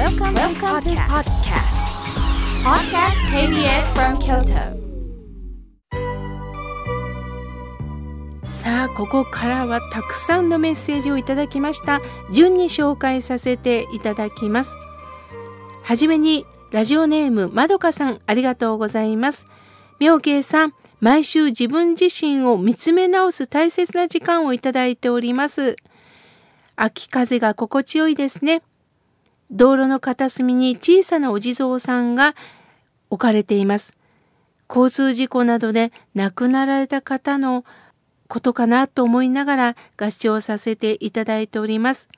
Welcome, Welcome to podcast. Podcast KBS from Kyoto. さあここからはたくさんのメッセージをいただきました。順に紹介させていただきます。はじめにラジオネームまどかさんありがとうございます。妙慶さん毎週自分自身を見つめ直す大切な時間をいただいております。秋風が心地よいですね道路の片隅に小さなお地蔵さんが置かれています交通事故などで亡くなられた方のことかなと思いながら合唱させていただいております。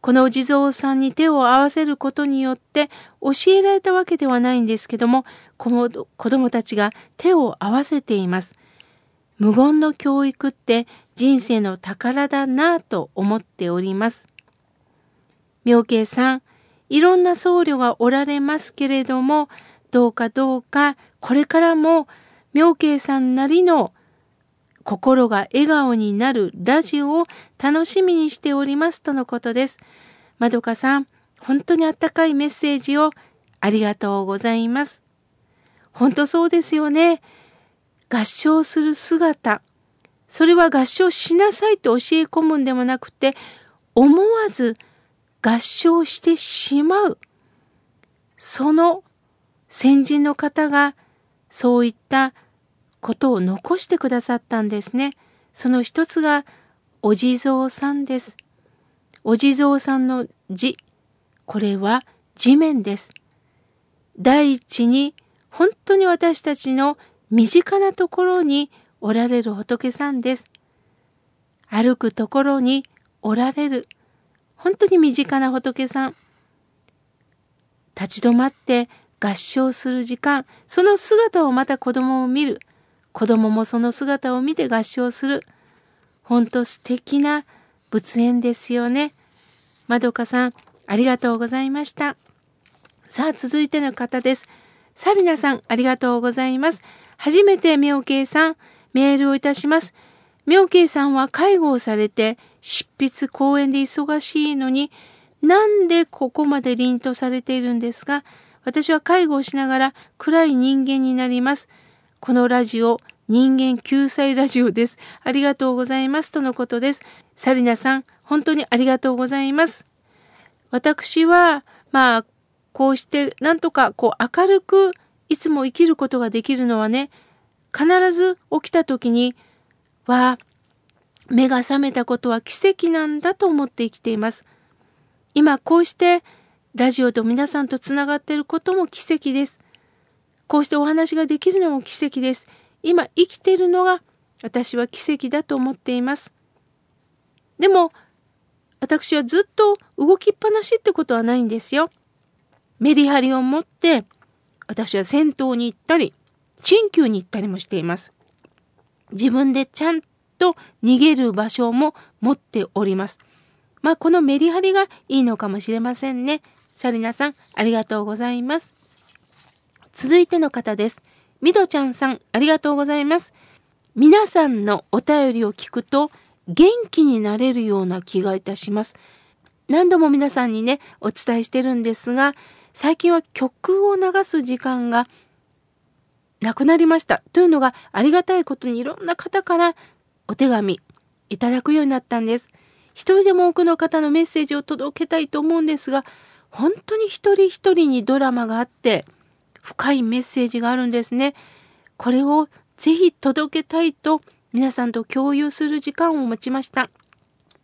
このお地蔵さんに手を合わせることによって教えられたわけではないんですけども子供たちが手を合わせています。無言の教育って人生の宝だなぁと思っております。妙慶さん、いろんな僧侶がおられますけれども、どうかどうかこれからも妙慶さんなりの心が笑顔になるラジオを楽しみにしておりますとのことです。まどかさん、本当にあったかいメッセージをありがとうございます。本当そうですよね。合唱する姿。それは合唱しなさいと教え込むんでもなくて、思わず合唱してしまう。その先人の方がそういったことを残してくださったんですね。その一つがお地蔵さんです。お地蔵さんの字、これは地面です。第一に本当に私たちの身近なところにおられる仏さんです。歩くところにおられる本当に身近な仏さん。立ち止まって合唱する時間、その姿をまた子供を見る。子供もその姿を見て合唱する。ほんと素敵な仏縁ですよね。まどかさん、ありがとうございました。さあ、続いての方です。サリナさん、ありがとうございます。初めて妙慶さん、メールをいたします。妙慶さんは介護をされて、執筆講演で忙しいのに、なんでここまで凛とされているんですが、私は介護をしながら暗い人間になります。このラジオ、人間救済ラジオです。ありがとうございます。とのことです。サリナさん、本当にありがとうございます。私は、まあ、こうしてなんとかこう明るくいつも生きることができるのはね、必ず起きた時に、わあ、目が覚めたことは奇跡なんだと思って生きています。今こうしてラジオと皆さんとつながっていることも奇跡です。こうしてお話ができるのも奇跡です。今生きているのが私は奇跡だと思っています。でも私はずっと動きっぱなしってことはないんですよ。メリハリを持って私は銭湯に行ったり鍼灸に行ったりもしています。自分でちゃんと逃げる場所も持っております。まあこのメリハリがいいのかもしれませんね。サリナさんありがとうございます。続いての方です。みどちゃんさん、ありがとうございます。皆さんのお便りを聞くと元気になれるような気がいたします。何度も皆さんにね、お伝えしてるんですが、最近は曲を流す時間がなくなりました。というのがありがたいことにいろんな方からお手紙いただくようになったんです。一人でも多くの方のメッセージを届けたいと思うんですが、本当に一人一人にドラマがあって、深いメッセージがあるんですね。これをぜひ届けたいと皆さんと共有する時間を持ちました。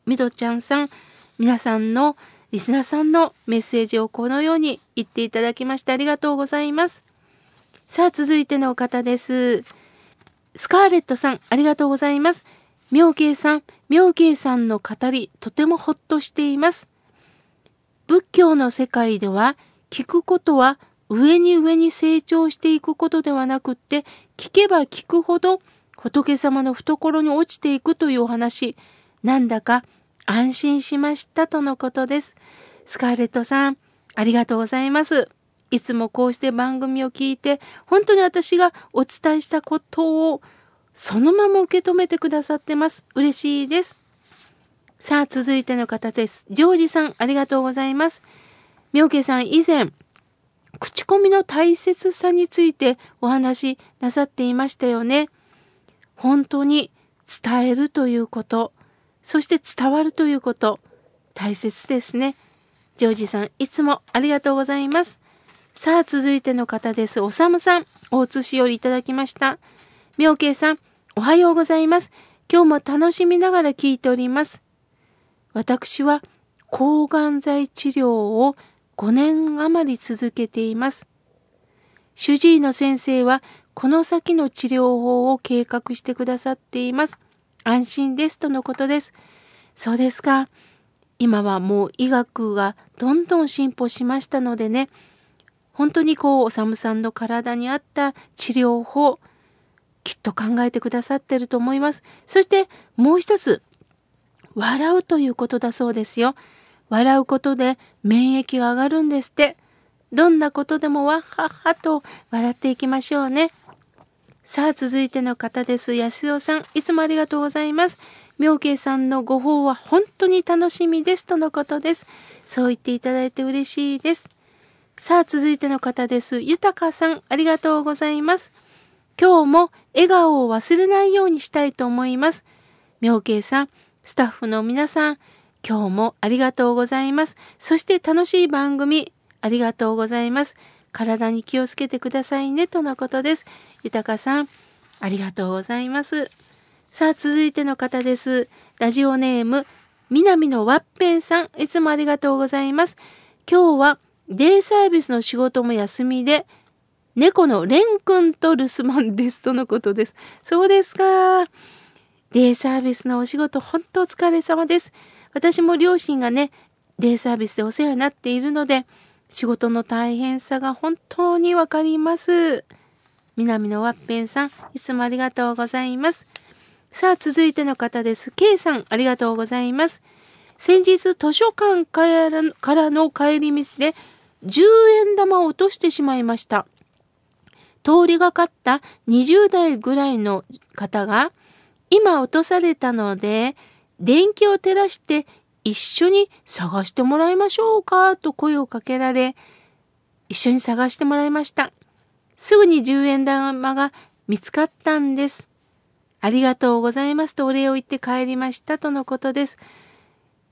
みどちゃんさん、皆さんのリスナーさんのメッセージをこのように言っていただきましてありがとうございます。さあ続いての方です。スカーレットさん、ありがとうございます。妙慶さん、妙慶さんの語り、とてもほっとしています。仏教の世界では、聞くことは上に上に成長していくことではなくって、聞けば聞くほど仏様の懐に落ちていくというお話、なんだか安心しましたとのことです。スカーレットさん、ありがとうございます。いつもこうして番組を聞いて、本当に私がお伝えしたことをそのまま受け止めてくださってます。嬉しいです。さあ、続いての方です。ジョージさん、ありがとうございます。妙慶さん以前口コミの大切さについてお話しなさっていましたよね。本当に伝えるということそして伝わるということ大切ですね。ジョージさんいつもありがとうございます。さあ続いての方です。おさむさん大津市よりいただきました。妙慶さんおはようございます。今日も楽しみながら聞いております。私は抗がん剤治療を5年余り続けています。主治医の先生はこの先の治療法を計画してくださっています。安心ですとのことです。そうですか。今はもう医学がどんどん進歩しましたのでね、本当にこう、おさむさんの体に合った治療法、きっと考えてくださってると思います。そしてもう一つ、笑うということだそうですよ。笑うことで免疫が上がるんですって。どんなことでもわっはっはと笑っていきましょうね。さあ続いての方です。安尾さん、いつもありがとうございます。妙慶さんのご報は本当に楽しみですとのことです。そう言っていただいて嬉しいです。さあ続いての方です。豊さん、ありがとうございます。今日も笑顔を忘れないようにしたいと思います。妙慶さん、スタッフの皆さん、今日もありがとうございます。そして楽しい番組、ありがとうございます。体に気をつけてくださいね、とのことです。豊さん、ありがとうございます。さあ、続いての方です。ラジオネーム、南のワッペンさん、いつもありがとうございます。今日はデイサービスの仕事も休みで、猫のレン君と留守番ですとのことです。そうですか。デイサービスのお仕事、本当お疲れ様です。私も両親がね、デイサービスでお世話になっているので、仕事の大変さが本当にわかります。南のワッペンさん、いつもありがとうございます。さあ、続いての方です。K さん、ありがとうございます。先日、図書館からの帰り道で、10円玉を落としてしまいました。通りがかった20代ぐらいの方が、今落とされたので、電気を照らして一緒に探してもらいましょうかと声をかけられ、一緒に探してもらいました。すぐに10円玉が見つかったんです。ありがとうございますとお礼を言って帰りましたとのことです。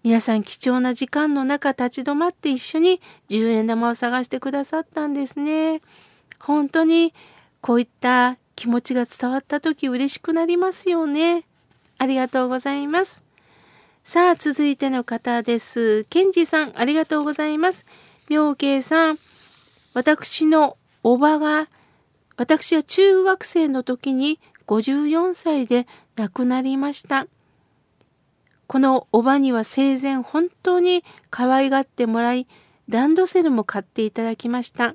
皆さん貴重な時間の中立ち止まって一緒に10円玉を探してくださったんですね。本当にこういった気持ちが伝わった時嬉しくなりますよね。ありがとうございます。さあ、続いての方です。ケンジさん、ありがとうございます。妙慶さん、私のおばが、私は中学生の時に54歳で亡くなりました。このおばには生前本当に可愛がってもらい、ランドセルも買っていただきました。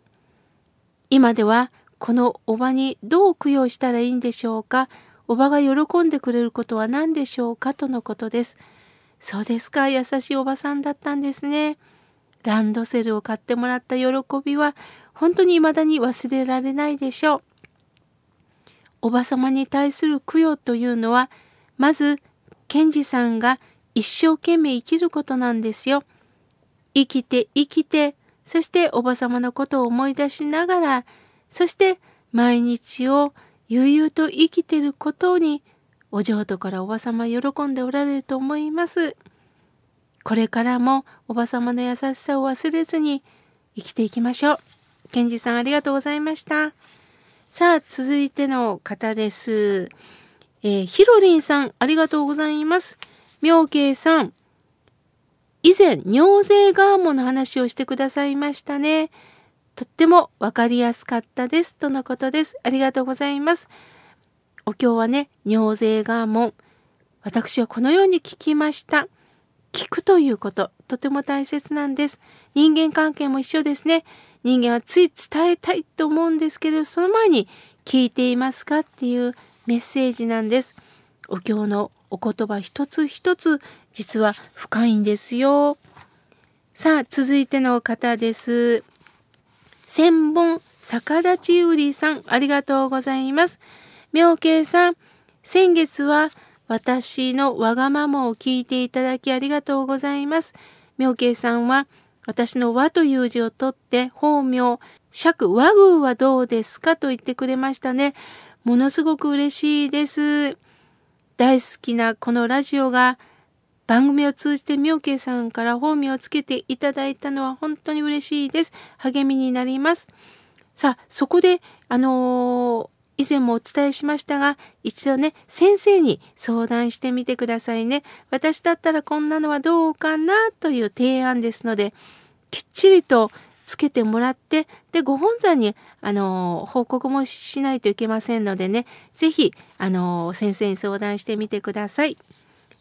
今ではこのおばにどう供養したらいいんでしょうか？おばが喜んでくれることは何でしょうかとのことです。そうですか、優しいおばさんだったんですね。ランドセルを買ってもらった喜びは本当に未だに忘れられないでしょう。おばさまに対する供養というのは、まず、賢治さんが一生懸命生きることなんですよ。生きて生きて、そしておばさまのことを思い出しながら、そして毎日を悠々と生きてることに、お浄土からおばさま喜んでおられると思います。これからもおばさまの優しさを忘れずに生きていきましょう。賢治さんありがとうございました。さあ、続いての方です。えー、ひろりんさん、ありがとうございます。妙慶さん、以前、尿税ガーモの話をしてくださいましたね。とってもわかりやすかったです。とのことです。ありがとうございます。お経はね、尿税ガーモン。私はこのように聞きました。聞くということ、とても大切なんです。人間関係も一緒ですね。人間はつい伝えたいと思うんですけど、その前に聞いていますかっていうメッセージなんです。お経のお言葉一つ一つ実は深いんですよ。さあ続いての方です。千本逆立ち売りさんありがとうございます。妙慶さん先月は私のわがままを聞いていただきありがとうございます。妙慶さんは私の和という字を取って法名、釈和宮はどうですかと言ってくれましたね。ものすごく嬉しいです。大好きなこのラジオが番組を通じて妙慶さんから本名をつけていただいたのは本当に嬉しいです。励みになります。さあ、そこで、あのー、以前もお伝えしましたが、一度ね、先生に相談してみてくださいね。私だったらこんなのはどうかなという提案ですので、きっちりとつけてもらって、で、ご本山に、あの、報告もしないといけませんのでね、是非あの、先生に相談してみてください。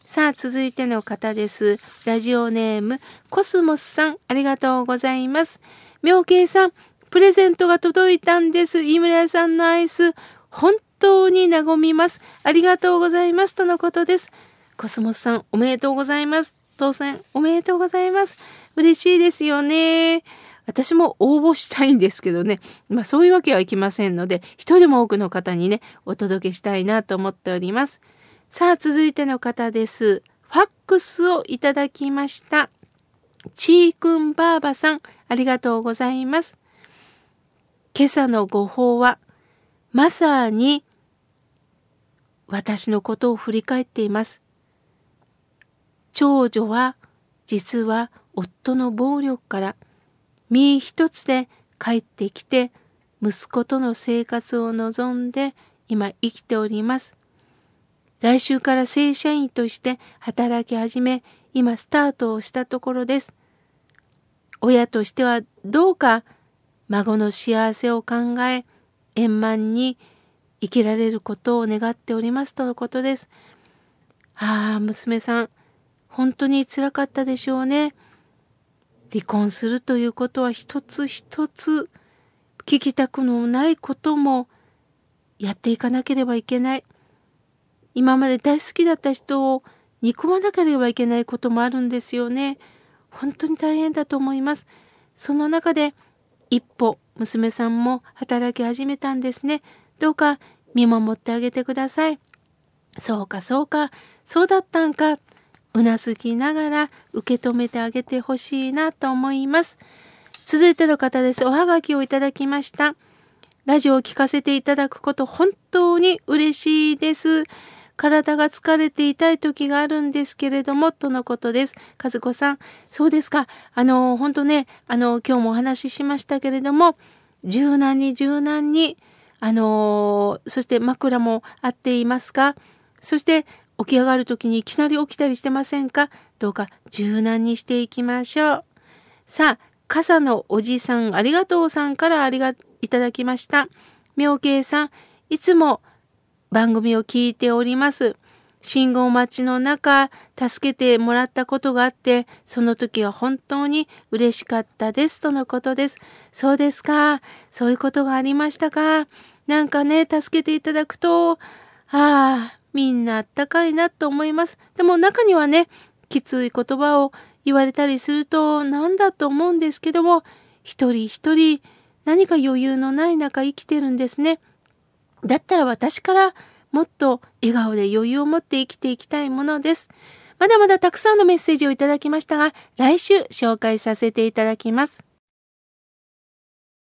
さあ、続いての方です。ラジオネーム、コスモスさん、ありがとうございます。妙慶さん、プレゼントが届いたんです。井村さんのアイス、本当に和みます。ありがとうございます。とのことです。コスモスさん、おめでとうございます。当選、おめでとうございます。嬉しいですよね。私も応募したいんですけどね。まあそういうわけはいきませんので、一人でも多くの方にね、お届けしたいなと思っております。さあ、続いての方です。ファックスをいただきました。ちーくんばあばさん、ありがとうございます。今朝のご法は、まさに私のことを振り返っています。長女は実は夫の暴力から身一つで帰ってきて息子との生活を望んで今生きております。来週から正社員として働き始め今スタートをしたところです。親としてはどうか孫の幸せを考え円満に生きられることを願っておりますとのことです。ああ娘さん本当につらかったでしょうね。離婚するということは一つ一つ聞きたくのないこともやっていかなければいけない。今まで大好きだった人を憎まなければいけないこともあるんですよね。本当に大変だと思います。その中で一歩娘さんも働き始めたんですね。どうか見守ってあげてください。そうかそうか、そうだったんか。うなずきながら受け止めてあげてほしいなと思います。続いての方です。おはがきをいただきました。ラジオを聞かせていただくこと本当に嬉しいです。体が疲れて痛い時があるんですけれども、とのことです。和子さん、そうですか。あの、本当ね、あの、今日もお話ししましたけれども、柔軟に柔軟に、あの、そして枕も合っていますか？そして起き上がる時にいきなり起きたりしてませんか？どうか柔軟にしていきましょう。さあ、傘のおじさんありがとうさんからありがいただきました。妙慶さん、いつも番組を聞いております。信号待ちの中、助けてもらったことがあって、その時は本当に嬉しかったです。とのことです。そうですか。そういうことがありましたか。なんかね、助けていただくと、あったかいなと思います。でも中にはね、きつい言葉を言われたりするとなんだと思うんですけども、一人一人何か余裕のない中生きてるんですね。だったら私からもっと笑顔で余裕を持って生きていきたいものです。まだまだたくさんのメッセージをいただきましたが、来週紹介させていただきます。